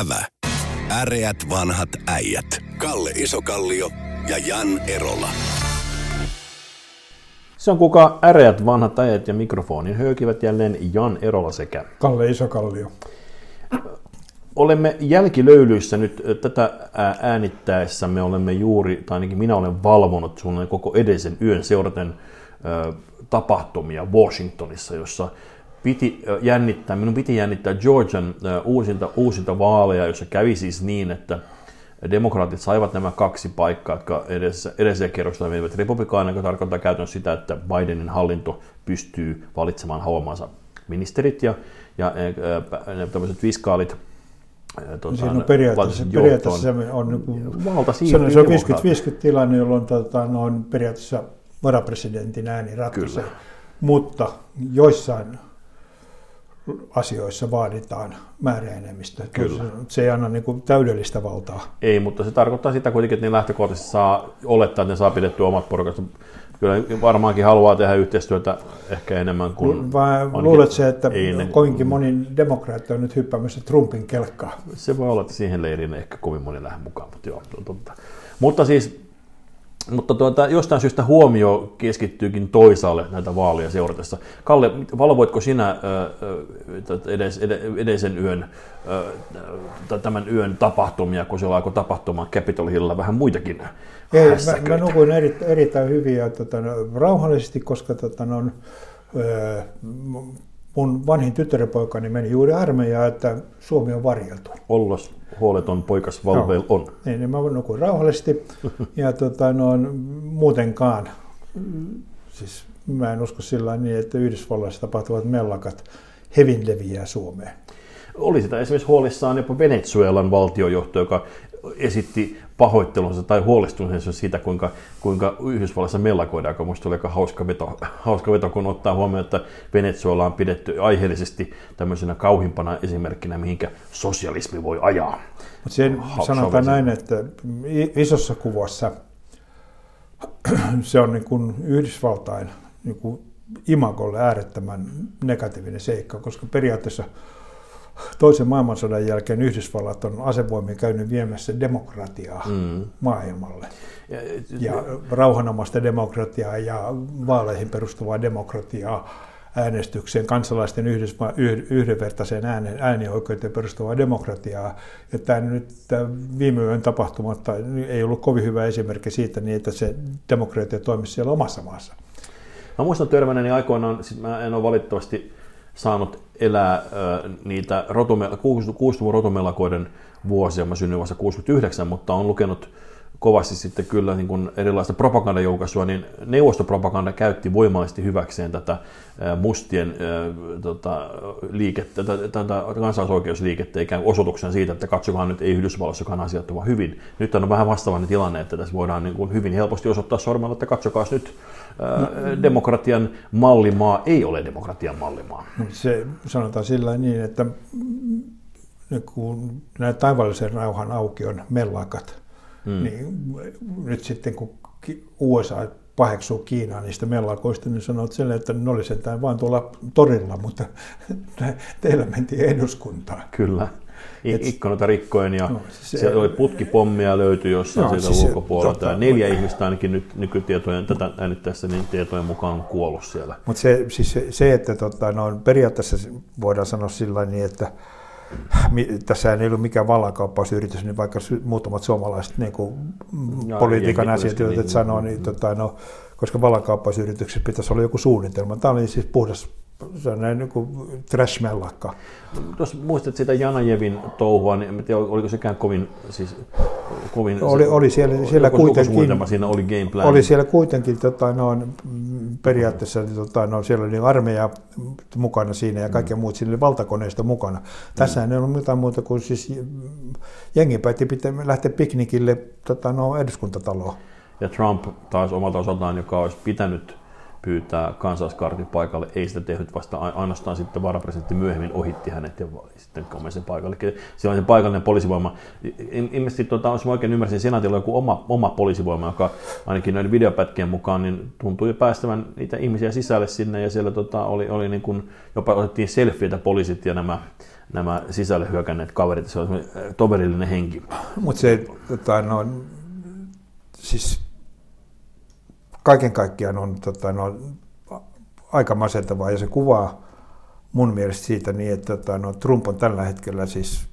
Ävä. Äreät vanhat äijät. Kalle Isokallio ja Jan Erola. Se on kuka äreät vanhat äijät ja mikrofonin höykivät jälleen Jan Erola sekä Kalle Isokallio. Olemme jälkilöylyissä nyt tätä äänittäessä. Me olemme juuri, tai ainakin minä olen valvonut sun koko edellisen yön seuraten tapahtumia Washingtonissa, jossa piti jännittää, minun piti jännittää Georgian uusinta, uusinta vaaleja, jossa kävi siis niin, että demokraatit saivat nämä kaksi paikkaa, jotka edessä, edellisellä kerroksella menivät republikaanille, joka tarkoittaa käytännössä sitä, että Bidenin hallinto pystyy valitsemaan haluamansa ministerit ja, ja ja tämmöiset viskaalit Tuota, Siinä on periaatteessa, periaatteessa on, niin valta se on, se on 50-50 tilanne, jolloin tuota, noin periaatteessa varapresidentin ääni ratkaisee. Mutta joissain asioissa vaaditaan määräenemmistö. Kyllä. Se ei anna niin kuin täydellistä valtaa. Ei, mutta se tarkoittaa sitä kuitenkin, että ne lähtökohtaisesti saa olettaa, että ne saa pidettyä omat porukat. Kyllä varmaankin haluaa tehdä yhteistyötä ehkä enemmän kuin... Vai luulet se, että kovinkin moni demokraatti on nyt hyppäämässä Trumpin kelkkaa? Se voi olla, että siihen leiriin ehkä kovin moni lähde mukaan, mutta joo, totta. Mutta siis mutta tuota, jostain syystä huomio keskittyykin toisaalle näitä vaalia seuratessa. Kalle, valvoitko sinä edes, edellisen yön, tämän yön tapahtumia, kun siellä alkoi tapahtumaan Capitol Hillillä vähän muitakin Ei, mä, mä nukuin eri, erittäin hyvin ja tota, no, rauhallisesti, koska tota, no, mun vanhin tyttärenpoikani meni juuri armeijaan, että Suomi on varjeltu. Ollos huoleton poikas Valveil no. on. Niin, niin mä nukuin rauhallisesti ja tota, no, muutenkaan, siis mä en usko sillä niin, että Yhdysvalloissa tapahtuvat mellakat hevin leviää Suomeen. Oli sitä esimerkiksi huolissaan jopa Venezuelan valtiojohto, joka esitti pahoittelunsa tai huolestuneensa siitä, kuinka, kuinka Yhdysvalloissa mellakoidaan, joka minusta oli aika hauska veto, hauska veto, kun ottaa huomioon, että Venezuela on pidetty aiheellisesti tämmöisenä kauhimpana esimerkkinä, mihinkä sosialismi voi ajaa. Mutta sen sanotaan näin, että isossa kuvassa se on niin kuin Yhdysvaltain niin kuin imagolle äärettömän negatiivinen seikka, koska periaatteessa – toisen maailmansodan jälkeen Yhdysvallat on asevoimia käynyt viemässä demokratiaa mm. maailmalle. Ja, ja rauhanomaista demokratiaa ja vaaleihin perustuvaa demokratiaa äänestykseen, kansalaisten yhdenvertaiseen äänen, äänioikeuteen perustuvaa demokratiaa. Ja tämä nyt tämä viime yön tapahtumat ei ollut kovin hyvä esimerkki siitä, niin että se demokratia toimisi siellä omassa maassa. Mä muistan törmänneeni aikoinaan, siis mä en ole valitettavasti saanut elää niitä rotume, 60-luvun rotumelakoiden vuosia. Mä synnyin vasta 69, mutta on lukenut kovasti sitten kyllä niin kuin erilaista propagandajulkaisua, niin neuvostopropaganda käytti voimallisesti hyväkseen tätä mustien tota, liikettä, tätä kansalaisoikeusliikettä ikään kuin osoituksena siitä, että katsokaa nyt ei Yhdysvalloissakaan asiat ovat hyvin. Nyt on vähän vastaavainen tilanne, että tässä voidaan niin kuin hyvin helposti osoittaa sormella, että katsokaa nyt demokratian mallimaa ei ole demokratian mallimaa. Se sanotaan sillä niin, että kun nämä taivallisen rauhan aukion mellakat, hmm. niin nyt sitten kun USA paheksuu Kiinaa niistä mellakoista, niin sanoo sille, että ne oli sentään vain tuolla torilla, mutta teillä mentiin eduskuntaan. Kyllä. Et, ikkunoita rikkoen ja no, se, siellä oli putkipommia löytyi jossain no, sieltä siis ulkopuolelta. Ja neljä ihmistä ainakin nyt nykytietojen, tätä äänittäessä niin tietojen mukaan on kuollut siellä. Mutta se, siis se, se, että tota, no, periaatteessa voidaan sanoa sillä niin, että tässä ei ollut mikään vallankauppausyritys, niin vaikka muutamat suomalaiset niin kuin, ja, politiikan asiantuntijat niin, sanoo, niin, niin, tota, no, koska vallankauppausyrityksessä pitäisi olla joku suunnitelma. Tämä oli siis puhdas se on näin niin trash-mellakka. Jos muistat sitä Janajevin touhua, niin en tiedä, oliko sekään kovin, siis, kovin oli, oli siellä, siellä kuitenkin, siinä oli game plan. Oli siellä kuitenkin tota, noin, periaatteessa tota, no, siellä oli armeija mukana siinä ja kaikki mm. muut, siinä oli valtakoneista mukana. Tässä mm. ei ollut mitään muuta kuin siis jengi päätti pitää, lähteä piknikille tota, no, eduskuntataloon. Ja Trump taas omalta osaltaan, joka olisi pitänyt pyytää kansalliskartin paikalle, ei sitä tehnyt vasta ainoastaan sitten varapresidentti myöhemmin ohitti hänet ja sitten komensi paikalle. Siellä se paikallinen poliisivoima. Ilmeisesti, tuota, jos mä oikein ymmärsin, senaatilla on joku oma, oma poliisivoima, joka ainakin noiden videopätkien mukaan niin tuntui päästävän niitä ihmisiä sisälle sinne ja siellä tota, oli, oli niin kuin, jopa otettiin selfieitä poliisit ja nämä nämä sisälle hyökänneet kaverit, se on toverillinen henki. Mutta se, tota, no, siis kaiken kaikkiaan on tota, no, aika masentavaa ja se kuvaa mun mielestä siitä niin, että tota, no, Trump on tällä hetkellä siis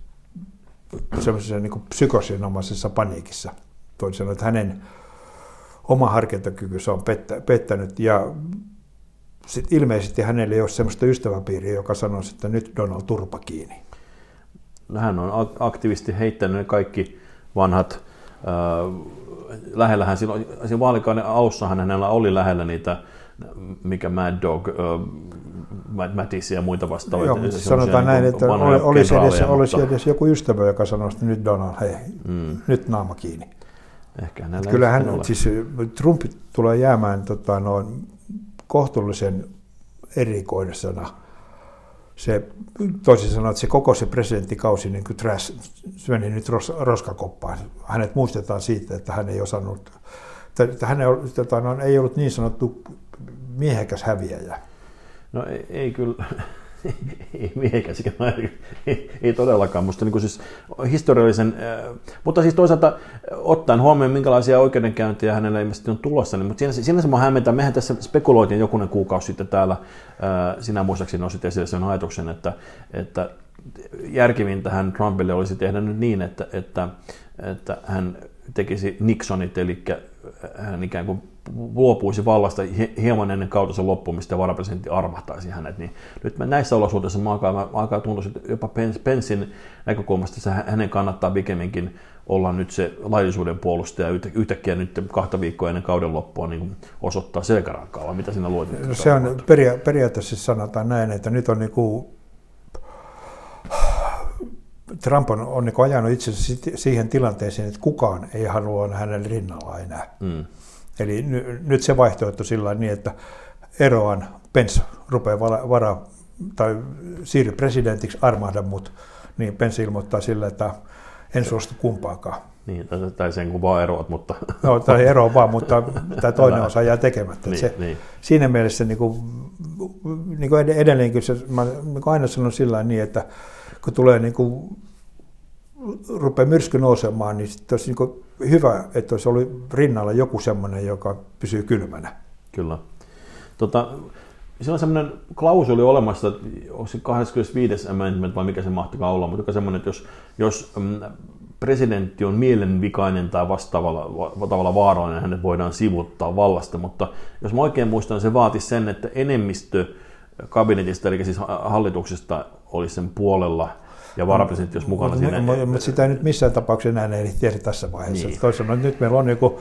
semmoisessa niin psykosinomaisessa paniikissa. Toisin sanoen, että hänen oma harkintakykynsä on pettä, pettänyt ja sit ilmeisesti hänellä ei ole sellaista ystäväpiiriä, joka sanoisi, että nyt Donald turpa kiinni. No, hän on aktiivisesti heittänyt kaikki vanhat äh, lähellähän silloin, siinä vaalikauden aussahan hänellä oli lähellä niitä, mikä Mad Dog, uh, Matisse ja muita vastaavia. Joo, mutta sanotaan näin, että olisi edes, mutta... olisi edes joku ystävä, joka sanoi, että nyt Donald, hei, mm. nyt naama kiinni. Ehkä Kyllä hän, siis Trump tulee jäämään tota, noin, kohtuullisen erikoisena se, toisin sanoen, että se koko se presidenttikausi niin kuin trash, meni nyt ros, roskakoppaan. Hänet muistetaan siitä, että hän ei osannut, että hän ei, tota, no, ei ollut niin sanottu miehekäs häviäjä. No ei, ei kyllä, ei miehekäs, ei, ei todellakaan. Musta niin siis historiallisen, äh, mutta siis toisaalta ottaen huomioon, minkälaisia oikeudenkäyntejä hänellä ilmeisesti on tulossa, niin, mutta siinä, siinä se mua hämmentää. Mehän tässä spekuloitiin jokunen kuukausi sitten täällä, äh, sinä muistaakseni nosit esille sen ajatuksen, että, että järkivin tähän Trumpille olisi tehdä nyt niin, että, että, että hän tekisi Nixonit, eli hän ikään kuin luopuisi vallasta hieman ennen kautensa loppumista ja varapresidentti armahtaisi hänet, niin nyt mä näissä olosuhteissa mä alkaa, mä alkaa tuntua, että jopa Pensin näkökulmasta se hänen kannattaa pikemminkin olla nyt se laillisuuden puolustaja yhtäkkiä nyt kahta viikkoa ennen kauden loppua niin osoittaa selkärankaa, vai mitä sinä luot? No se on peria- periaatteessa sanotaan näin, että nyt on niin kuin Trump on, on niin ajanut itse siihen tilanteeseen, että kukaan ei halua hänen rinnalla enää. Mm. Eli nyt se vaihtoehto sillä niin, että eroan Pence rupeaa vara, vara tai siirry presidentiksi, armahda mut, niin Pence ilmoittaa sillä, että en suostu kumpaakaan. Niin, tai sen kun vaan eroat, mutta... No, tai ero vaan, mutta tämä toinen osa jää tekemättä. Niin, se, niin. Siinä mielessä niin kuin, niin kuin edelleenkin, se, mä niin kuin aina sanon sillä niin, että kun tulee niin kuin, rupeaa myrsky nousemaan, niin olisi niin hyvä, että olisi ollut rinnalla joku semmoinen, joka pysyy kylmänä. Kyllä. Tota, siellä on semmoinen klausuli olemassa, että onko se 25. amendment vai mikä se mahtikaan olla, mutta semmoinen, että jos, jos mm, presidentti on mielenvikainen tai vastaavalla tavalla vaarallinen, hänet voidaan sivuttaa vallasta, mutta jos mä oikein muistan, se vaati sen, että enemmistö kabinetista, eli siis hallituksesta olisi sen puolella – ja varapresidentti olisi mukana siinä. Mutta, mutta sitä ei nyt missään tapauksessa enää ei tiedä tässä vaiheessa. Niin. Toisaalta nyt meillä on, niinku,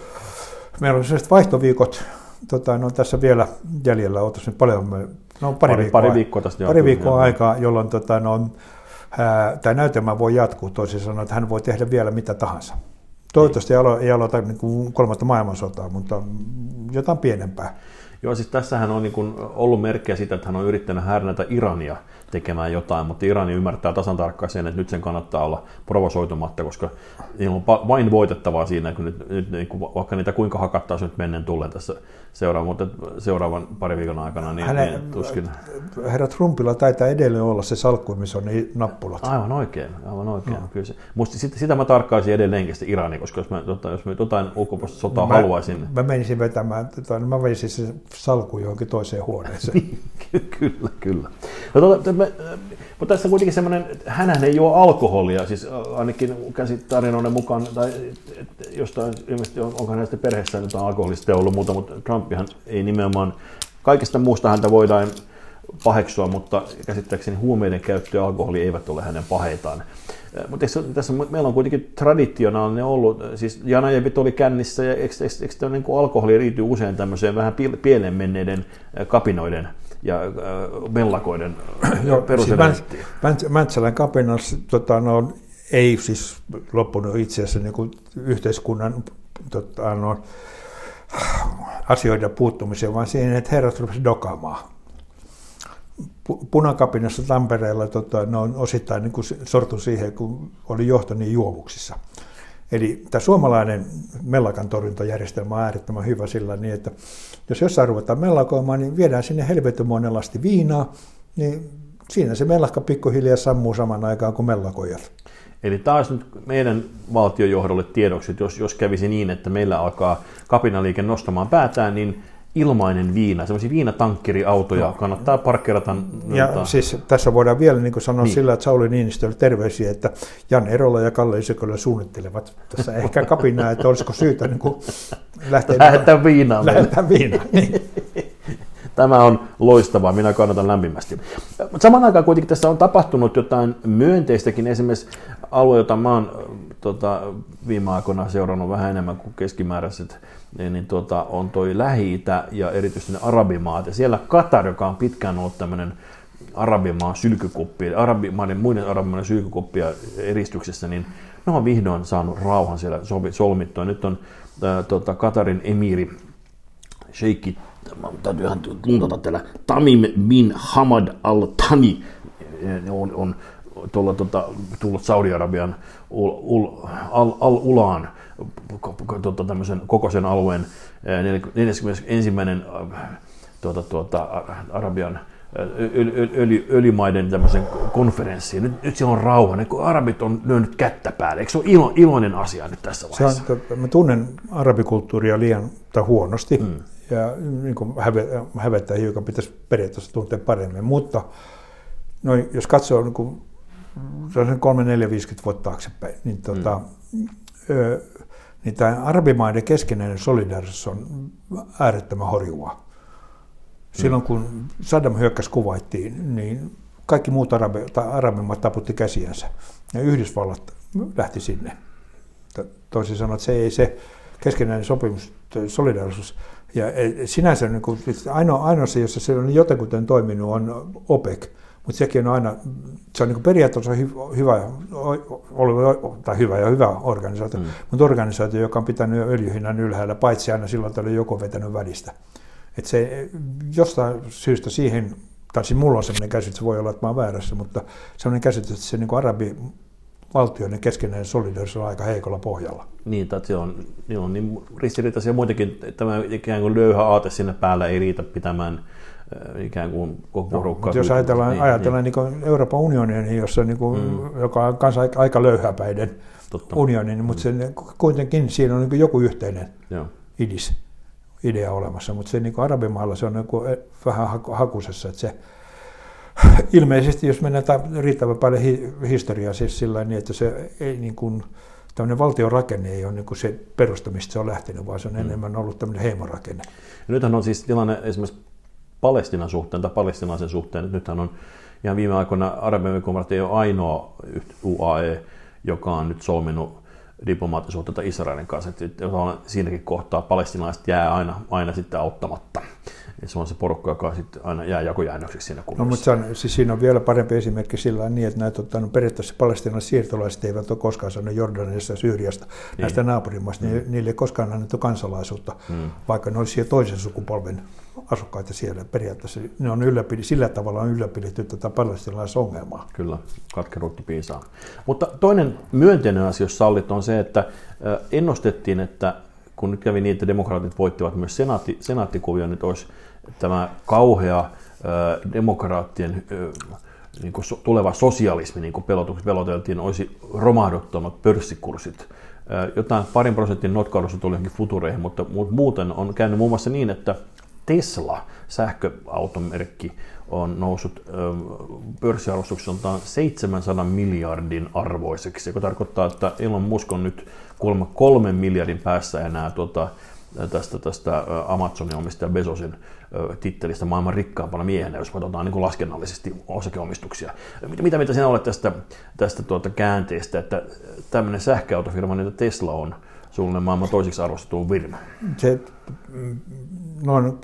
meillä on vaihtoviikot, tota, no tässä vielä jäljellä, otaisiin paljon, no pari, pari viikkoa, pari viikkoa, tästä pari viikkoa aikaa, jolloin tota, no, tämä näytelmä voi jatkuu, toisin sanoen, että hän voi tehdä vielä mitä tahansa. Toivottavasti niin. ei aloita niin kuin kolmatta maailmansotaa, mutta jotain pienempää. Joo, siis tässähän on niin kuin ollut merkkejä siitä, että hän on yrittänyt härnätä Irania tekemään jotain, mutta Irani ymmärtää tasan tarkkaan sen, että nyt sen kannattaa olla provosoitumatta, koska niillä on vain voitettavaa siinä, kun nyt, nyt niin kuin, vaikka niitä kuinka hakattaa nyt mennen tulleen tässä seuraavan, mutta seuraavan pari viikon aikana, niin, Hänen, niin tuskin. Herra Trumpilla taitaa edelleen olla se salkku, missä on niin nappulat. Aivan oikein, aivan oikein. No. Kyllä se, musta sitä, sitä mä tarkkaisin edelleenkin sitä Irani, koska jos mä, tota, jos mä jotain ulkopuolista sotaa mä, haluaisin. Mä menisin vetämään, tota, mä veisin se salkku johonkin toiseen huoneeseen. kyllä, kyllä. No, tota, me, mutta tässä kuitenkin semmoinen, hänhän ei juo alkoholia, siis ainakin käsitarinoiden mukaan, tai jostain ilmeisesti on, onko hänestä perheessä jotain alkoholista ollut muuta, mutta Trumpihan ei nimenomaan, kaikesta muusta häntä voidaan paheksua, mutta käsittääkseni huumeiden käyttö ja alkoholi eivät ole hänen paheitaan. Mutta tässä, meillä on kuitenkin traditionaalinen ollut, siis Janajevit oli kännissä ja eikö, eikö, eikö niin alkoholi riity usein tämmöiseen vähän pieleen menneiden kapinoiden ja äh, mellakoiden peruselementtiin. Siis Mäntsälän kapinassa tota, no, ei siis loppunut itse asiassa niin kuin yhteiskunnan tota, no, asioiden puuttumiseen, vaan siihen, että herrat rupesivat dokaamaan. Punakapinassa Tampereella tota, ne on osittain niin sortu siihen, kun oli johto niin juovuksissa. Eli tämä suomalainen mellakan torjuntajärjestelmä on äärettömän hyvä sillä niin, että jos jossain ruvetaan mellakoimaan, niin viedään sinne helvetymoinen lasti viinaa, niin siinä se mellakka pikkuhiljaa sammuu saman aikaan kuin mellakojat. Eli taas nyt meidän valtiojohdolle tiedoksi, että jos, jos kävisi niin, että meillä alkaa kapinaliike nostamaan päätään, niin ilmainen viina, semmoisia viinatankkeriautoja no. kannattaa parkkeerata. Ja noita. siis tässä voidaan vielä niin sanoa niin. sillä, että Sauli Niinistölle terveisiä, että Jan Erola ja Kalle Isekolle suunnittelevat tässä ehkä kapinaa, että olisiko syytä niin kuin lähteä... Lähettää viinaa. Lähettää viinaa, niin. Tämä on loistavaa, minä kannatan lämpimästi. Mutta saman aikaan kuitenkin tässä on tapahtunut jotain myönteistäkin. Esimerkiksi alue, jota mä oon tota, viime aikoina seurannut vähän enemmän kuin keskimääräiset, niin, niin tota, on toi lähi ja erityisesti ne arabimaat. Ja siellä Katar, joka on pitkään ollut tämmöinen arabimaan sylkykuppi, arabimaiden, muiden arabimaiden sylkykuppia eristyksessä, niin ne on vihdoin saanut rauhan siellä solmittua. Nyt on ää, tota, Katarin emiri Sheikki täytyy ihan tuntata täällä, Tamim bin Hamad al-Thani on, on tuolla, tota, tullut Saudi-Arabian al, al-Ulaan tota, tämmöisen kokoisen alueen 41. Tuota, tuota, Arabian öljy, öljy, öljymaiden tämmöisen konferenssiin. Nyt, nyt siellä on rauha, ne, kun arabit on lyönyt kättä päälle. Eikö se ole ilo, iloinen asia nyt tässä vaiheessa? Se on, mä tunnen arabikulttuuria liian tai huonosti. Mm ja niin kuin hävettää hiukan, pitäisi periaatteessa tuntea paremmin. Mutta no, jos katsoo niin kuin, se on 3, 4, 50 vuotta taaksepäin, niin, tota, mm. ö, niin tämä arabimaiden keskinäinen solidaarisuus on äärettömän horjua. Silloin kun Saddam hyökkäsi kuvaittiin, niin kaikki muut arabi, tai arabimaat taputti käsiänsä ja Yhdysvallat lähti sinne. Toisin sanoen, että se ei se keskinäinen sopimus, solidaarisuus ja e, sinänsä niin kuin, siis ainoa, ainoa se, jossa se on jotenkin toiminut, on OPEC. Mutta sekin on aina, se on niin periaatteessa hy, hyvä, ollut, tai hyvä ja hyvä organisaatio, mm. mutta organisaatio, joka on pitänyt öljyhinnan ylhäällä, paitsi aina silloin, että oli joku vetänyt välistä. Et se jostain syystä siihen, tai siis mulla on sellainen käsitys, voi olla, että mä oon väärässä, mutta sellainen käsitys, että se niin arabi valtioiden keskinäinen solidarisuus on aika heikolla pohjalla. Niin, tai se on, niin on niin ristiriitaisia muitakin, tämä ikään kuin löyhä aate sinne päällä ei riitä pitämään ikään kuin koko no. No, jos ajatellaan, niin, ajatellaan niin. Niin Euroopan unionia, jossa niin kuin, mm. joka on kanssa aika, aika löyhäpäinen Totta. unioni, niin, mutta mm. se, kuitenkin siinä on niin joku yhteinen Joo. idis, idea olemassa, mutta se niin kuin arabimaalla se on niin kuin vähän hakusessa, että se ilmeisesti, jos mennään riittävän paljon hi- historiaa siis sillä niin, että se ei niin kuin, tämmöinen valtion rakenne ei ole niin kuin se perusta, mistä se on lähtenyt, vaan se on mm. enemmän ollut tämmöinen heimorakenne. Ja nythän on siis tilanne esimerkiksi Palestinan suhteen tai palestinaisen suhteen, nythän on ihan viime aikoina Arabian ei ole ainoa UAE, joka on nyt solminut diplomaattisuhteita Israelin kanssa, että siinäkin kohtaa palestinalaiset jää aina, aina sitten auttamatta. Ja se on se porukka, joka sitten aina jää jakojäännökseksi siinä kuvassa. No, mutta se on, siis siinä on vielä parempi esimerkki sillä niin, että näitä, no, periaatteessa palestinalaiset siirtolaiset eivät ole koskaan saaneet Jordanista ja Syyriasta, niin. näistä naapurimaista, mm. niille ei koskaan annettu kansalaisuutta, mm. vaikka ne olisivat toisen sukupolven asukkaita siellä. Periaatteessa ne on ylläpidi, sillä tavalla on ylläpidetty tätä palestinaisongelmaa. Kyllä, katkeruutta piisaa. Mutta toinen myönteinen asia, jos sallit, on se, että ennustettiin, että kun nyt kävi niin, että demokraatit voittivat myös senaatti, senaattikuvion, nyt olisi tämä kauhea demokraattien niin kuin tuleva sosialismi, niin kuin peloteltiin, olisi romahdottomat pörssikurssit. Jotain parin prosentin notkaudussa tuli johonkin futureihin, mutta muuten on käynyt muun muassa niin, että Tesla, sähköautomerkki, on noussut pörssiarvostukseltaan 700 miljardin arvoiseksi, joka tarkoittaa, että Elon Musk on nyt kolme, miljardin päässä enää tuota, tästä, tästä Amazonin omistaja Bezosin tittelistä maailman rikkaampana miehenä, jos katsotaan niin kuin laskennallisesti osakeomistuksia. Mitä, mitä, mitä sinä olet tästä, tästä tuota käänteestä, että tämmöinen sähköautofirma, niin Tesla on suunnilleen maailman toiseksi arvostettu firma? Se noin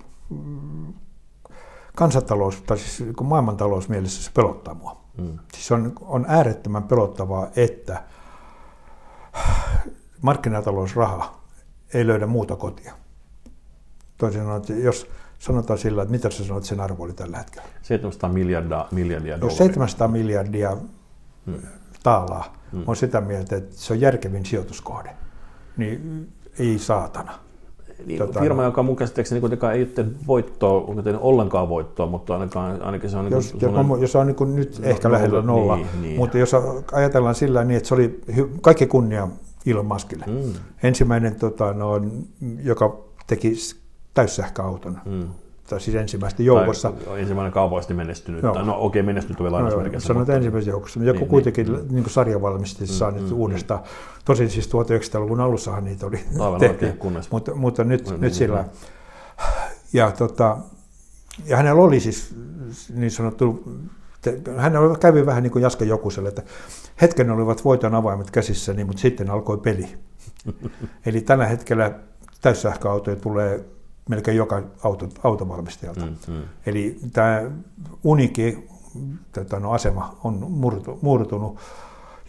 kansantalous, tai siis maailmantalousmielessä se pelottaa mua. Mm. Siis on, on äärettömän pelottavaa, että markkinatalousraha ei löydä muuta kotia. Toisin sanoen, että jos sanotaan sillä, että mitä sä sanoit, sen arvo oli tällä hetkellä? 700 miljardia, miljardia Jos dollaria. 700 miljardia taalaa on sitä mieltä, että se on järkevin sijoituskohde, niin ei saatana. Niin, Tota, firma, joka mun käsittääkseni kuitenkaan ei ole tehnyt voittoa, onko tehnyt ollenkaan voittoa, mutta ainakaan, ainakin se on... Jos, niin jos, kuin, on, jos on niin kuin nyt No, ehkä no, lähellä niin, nolla, niin. mutta jos ajatellaan sillä niin, että se oli kaikki kunnia Elon Muskille. Mm. Ensimmäinen, tota, no, joka teki täyssähköauton, Mm. tai siis ensimmäisten joukossa. Tai ensimmäinen kaupallisesti menestynyt. Joo. Tai, no okei, okay, menestynyt on vielä No, lainausmerkeissä. sanotaan mutta- ensimmäisen joukossa, joku Niin, kuitenkin niin, niin, sarjavalmistajista saa nyt mm, uudestaan. Tosin siis 1900-luvun alussahan niitä oli Aivan tehty, mutta, mutta nyt, Mm, nyt mm, sillä. Ja, tota, ja hänellä oli siis niin sanottu, hänellä kävi vähän niin kuin Jaska Jokuselle, että hetken olivat voiton avaimet käsissäni, mutta sitten alkoi peli. Eli tällä hetkellä täyssähköautoja tulee melkein joka auto, autovalmistajalta. Mm, mm. Eli tämä uniki tota, no, asema on murtu, murtunut,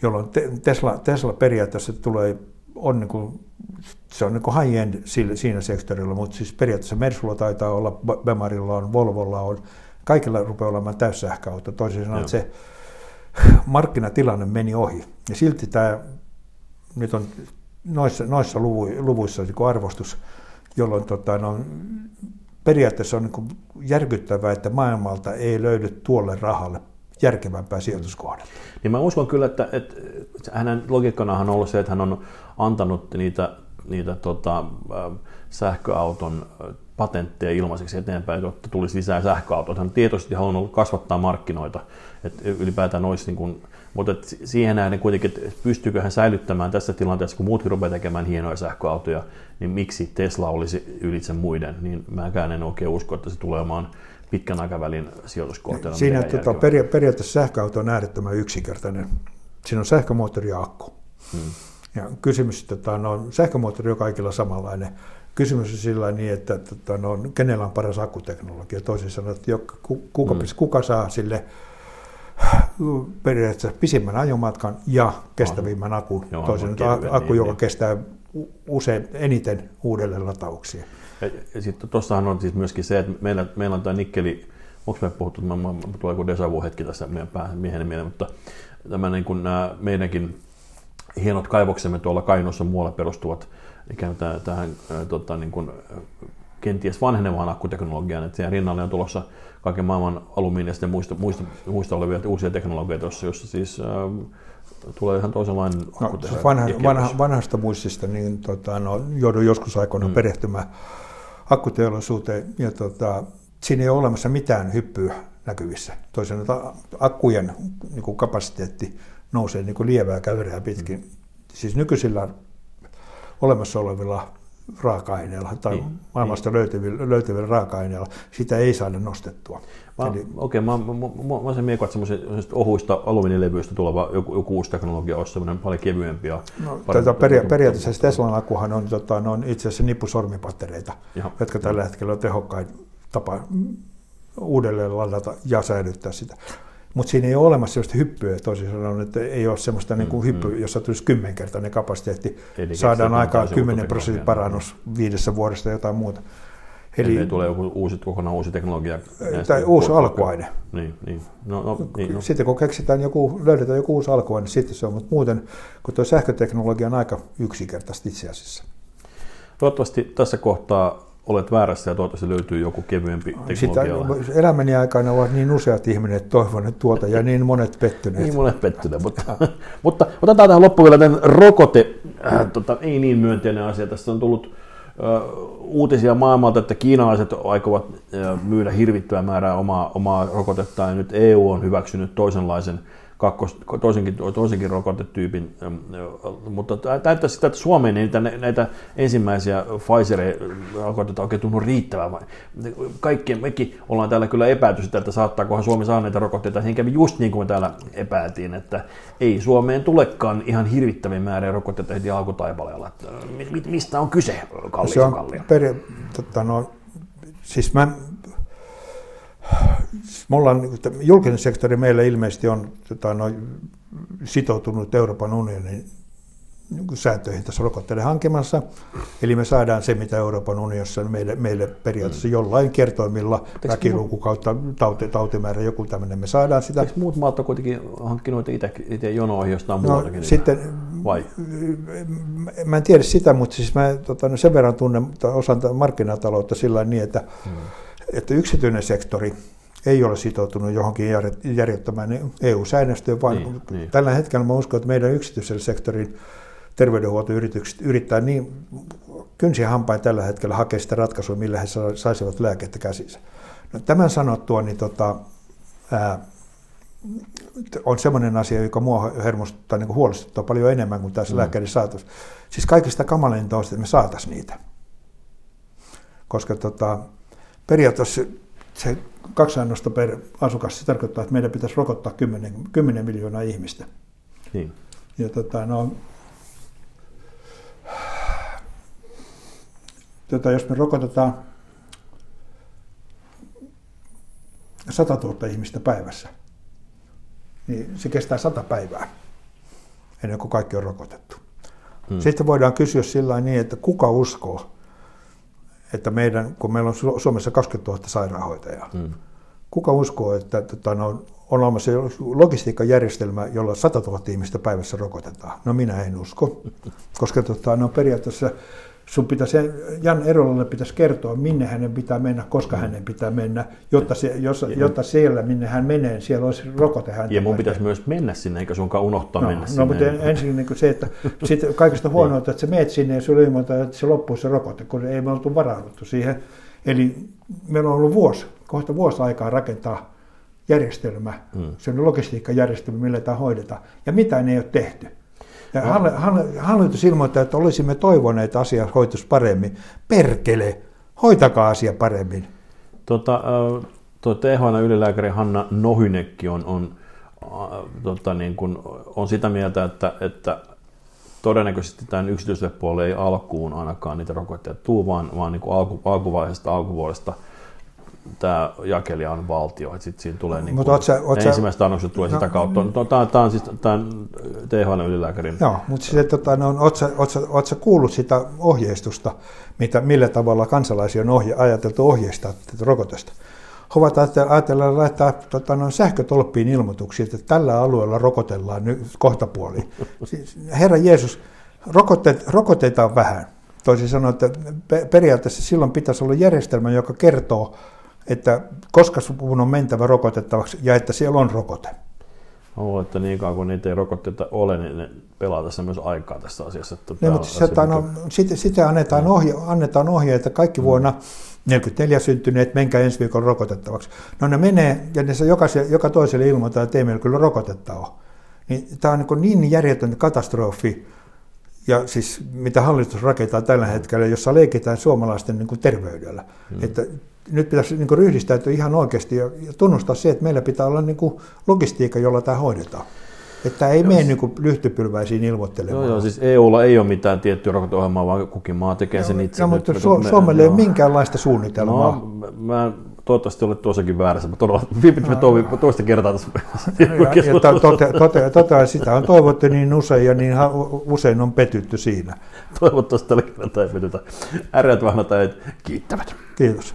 jolloin te- Tesla, Tesla periaatteessa tulee, on niin kuin, se on niin kuin high-end siinä sektorilla, mutta siis periaatteessa Mersulla taitaa olla, Bemarilla on, Volvolla on, kaikilla rupeaa olemaan täyssähköauto. Toisin sanoen, että se markkinatilanne meni ohi. Ja silti tämä nyt on noissa, noissa luvu, luvuissa niin arvostus, jolloin tota, no, periaatteessa on niin järkyttävää, että maailmalta ei löydy tuolle rahalle järkevämpää sijoituskohdetta. Niin mä uskon kyllä, että, että hänen logiikkanahan on ollut se, että hän on antanut niitä, niitä tota, äh, sähköauton äh, patentteja ilmaiseksi eteenpäin, jotta tulisi lisää sähköautoja. Hän on tietoisesti halunnut kasvattaa markkinoita, että ylipäätään olisi niin kuin, mutta et siihen nähden kuitenkin, että pystyykö hän säilyttämään tässä tilanteessa, kun muutkin rupeaa tekemään hienoja sähköautoja, niin miksi Tesla olisi ylitse muiden, niin mäkään en oikein usko, että se tulee olemaan pitkän aikavälin sijoituskohteena. Siinä tota, peria- periaatteessa sähköauto on äärettömän yksinkertainen. Siinä on sähkömoottori ja akku. Hmm. Ja kysymys, tota, no, sähkömoottori on kaikilla samanlainen. Kysymys on sillä niin, että tota, no, kenellä on paras akkuteknologia. Toisin sanoen, että joka, ku- kuka, Mm. kuka saa sille periaatteessa pisimmän ajomatkan ja kestävimmän akun. Joo, Toisin sanoen akku, niin, joka niin. kestää usein eniten uudelleen latauksia. Ja, ja sitten tuossahan on siis myöskin se, että meillä, meillä on tämä nikkeli, onko me puhuttu, mä, mä, tulee joku deja vu hetki tässä meidän päähän, miehen mieleen, mutta tämä niin kuin nämä meidänkin hienot kaivoksemme tuolla Kainuussa muualla perustuvat ikään kuin tähän, tota, niin kuin, kenties vanhenevaan akkuteknologiaan, että siihen rinnalle on tulossa kaiken maailman alumiinista ja muista, muista, muista olevia uusia teknologioita, jossa siis tulee ihan toisenlainen No, vanha, vanha, vanhasta muistista niin, tota, no, joudun joskus aikoina mm. perehtymään akkuteollisuuteen ja tota, siinä ei ole olemassa mitään hyppyä näkyvissä. Toisin akkujen niin kuin kapasiteetti nousee niin kuin lievää käyrää pitkin. Mm. Siis nykyisillä olemassa olevilla raaka-aineilla tai Niin, niin, maailmasta niin. löytyvillä, löytyvillä raaka-aineilla sitä ei saada nostettua. Okei, mä, mä, mä, mä, mä sen miekon, että semmoisista ohuista alumiinilevyistä tuleva joku, joku uusi teknologia olisi semmoinen paljon kevyempi ja No, tätä peria- periaatteessa Teslan akkuhan on, tota, ne on itse asiassa nippusormipattereita, Jaha. jotka tällä hetkellä on tehokkain tapa uudelleen ladata ja säilyttää sitä. Mutta siinä ei ole olemassa sellaista hyppyä, toisin sanoen, että ei ole sellaista mm, niin kuin hyppyä, mm. jossa tulisi kymmenkertainen kapasiteetti. Eli Saadaan aikaan täysin 10 uutta prosentin parannus viidessä vuodesta jotain muuta. Eli Eli tulee joku uusi, kokonaan uusi teknologia. tai uusi alkuaine. Niin, niin. No, no, niin, no. Sitten kun keksitään joku, löydetään joku uusi alkuaine, niin sitten se on, mutta muuten, kun tuo sähköteknologia on aika yksinkertaista itse asiassa. Toivottavasti tässä kohtaa olet väärässä ja toivottavasti löytyy joku kevyempi Sitä, teknologia. elämäni aikana ovat niin useat ihmiset että toivon, että tuota ja niin monet pettyneet. Niin monet pettyneet, mutta, mutta otetaan tähän loppuun vielä tämän rokote, äh, tota, ei niin myönteinen asia. Tästä on tullut äh, uutisia maailmalta, että kiinalaiset aikovat äh, myydä hirvittävää määrää omaa, omaa rokotetta ja nyt EU on hyväksynyt toisenlaisen kakkos, toisenkin, toisenkin rokotetyypin, ähm, äh, mutta tämä näyttää sitä, että Suomeen ei näitä, näitä ensimmäisiä Pfizer-rokotteita oikein tunnu riittävän. Kaikkien, mekin ollaan täällä kyllä epäilty sitä, että saattaakohan Suomi saa näitä rokotteita. Siinä kävi just niin kuin me täällä epäiltiin, että ei Suomeen tulekaan ihan hirvittäviä määriä rokotteita heti alkutaipaleella. Mi- Mistä on kyse, Kalli se on Kallio? tota, no, siis mä, me ollaan, julkinen sektori meillä ilmeisesti on tota, no, sitoutunut Euroopan unionin niin sääntöihin tässä rokotteiden hankimassa. Eli me saadaan se, mitä Euroopan unionissa meille, meille periaatteessa jollain kertoimilla, väkiluku kautta tauti, tautimäärä, joku tämmöinen, me saadaan sitä. Eikö muut maat on kuitenkin hankkinut itse, itse jonoihin jostain no, muualtakin? Sitten, Vai? Mä en tiedä sitä, mutta siis mä tota, no sen verran tunnen osan markkinataloutta sillä niin, että, hmm. Että yksityinen sektori ei ole sitoutunut johonkin järjettömään EU-säännöstöön, vaan niin, niin. tällä hetkellä mä uskon, että meidän yksityisellä sektorin terveydenhuoltoyritykset yrittää niin kynsiä hampain tällä hetkellä hakea sitä ratkaisua, millä he saisivat lääkettä käsinsä. No, tämän sanottua, niin tota, ää, on semmoinen asia, joka mua hermostuttaa niin huolestuttaa paljon enemmän kuin tässä mm. lääkärin saatus. Siis kaikista kamalinta on, että me saataisiin niitä. Koska tota, periaatteessa se kaksi annosta per asukas, se tarkoittaa, että meidän pitäisi rokottaa 10, 10 miljoonaa ihmistä. Niin. Ja tota, no, tota, jos me rokotetaan 100 000 ihmistä päivässä, niin se kestää 100 päivää ennen kuin kaikki on rokotettu. Hmm. Sitten voidaan kysyä sillä niin, että kuka uskoo, että meidän, kun meillä on Suomessa 20 000 sairaanhoitajaa, hmm. kuka uskoo, että tota, no, on olemassa logistiikkajärjestelmä, jolla 100 000 ihmistä päivässä rokotetaan? No minä en usko, koska tota, no, periaatteessa sun pitäisi, Jan Erolalle pitäisi kertoa, minne hänen pitää mennä, koska mm. hänen pitää mennä, jotta, se, jos, jotta siellä, minne hän menee, siellä olisi rokote häntä. Ja mun pitäisi myös mennä sinne, eikä sunkaan unohtaa no, mennä no, sinne. No, mutta ensin niin se, että sit kaikista huonoita, että sä meet sinne ja sulle ilmoittaa, että se loppuu se rokote, kun ei me oltu varauduttu siihen. Eli meillä on ollut vuosi, kohta vuosi aikaa rakentaa järjestelmä, mm. se on logistiikkajärjestelmä, millä tämä hoidetaan, ja mitään ei ole tehty. Ja hallitus ilmoittaa, että olisimme toivoneet, asia hoituisi paremmin. Perkele, hoitakaa asia paremmin. Tota, tuo THN ylilääkäri Hanna Nohynekki on, on, tota, niin kuin, on sitä mieltä, että, että todennäköisesti tämän yksityiselle puolelle ei alkuun ainakaan niitä rokotteita tuu, vaan, vaan niin kuin alku, alkuvaiheesta alkuvuodesta – tämä jakelija on valtio, että sitten siinä tulee niin kuin, otsä, otsä, ensimmäiset annokset tulee no, sitä kautta. No, tämä, tämä on siis tämän THL ylilääkärin. Joo, mutta siis, tota, no, oletko kuullut sitä ohjeistusta, mitä, millä tavalla kansalaisia on ohje, ajateltu ohjeistaa tätä rokotesta? He ovat ajatelleet laittaa tota, no, sähkötolppiin ilmoituksia, että tällä alueella rokotellaan nyt kohtapuoliin. Siis, Herra Jeesus, rokotteet, rokotteita on vähän. Toisin sanoen, että periaatteessa silloin pitäisi olla järjestelmä, joka kertoo, että koska sun on mentävä rokotettavaksi ja että siellä on rokote. Mä luulen, että niin kauan kuin niitä ei rokotteita ole, niin ne pelaa tässä myös aikaa tässä asiassa. Että niin, mutta se, asia, no, sitten, sitten annetaan, niin. ohje, annetaan ohje, että kaikki mm. vuonna 44 syntyneet, menkää ensi viikolla rokotettavaksi. No ne menee, ja ne joka, joka toiselle ilmoittaa, että ei meillä kyllä rokotetta ole. Niin, tämä on niin, niin järjetön katastrofi, ja siis mitä hallitus rakentaa tällä hetkellä, jossa leikitään suomalaisten niin kuin terveydellä. Mm. Että nyt pitäisi niin kuin ryhdistäytyä ihan oikeasti ja, ja tunnustaa se, että meillä pitää olla niin kuin logistiikka, jolla tämä hoidetaan. Että ei mene niin lyhtypylväisiin ilmoittelemaan. Joo, joo, siis EUlla ei ole mitään tiettyä rokoteohjelmaa, vaan kukin maa tekee sen itse. No, mutta Su- me, Suomelle ei ole minkäänlaista suunnitelmaa. No, mä, toivottavasti olet tuossakin väärässä. Mä todella, viipit me no, toista kertaa tässä ja, ja tote, tote, tote, sitä on toivottu niin usein ja niin usein on petytty siinä. Toivottavasti tällä kertaa ei petytä. Äreät vahnat kiittävät. Kiitos.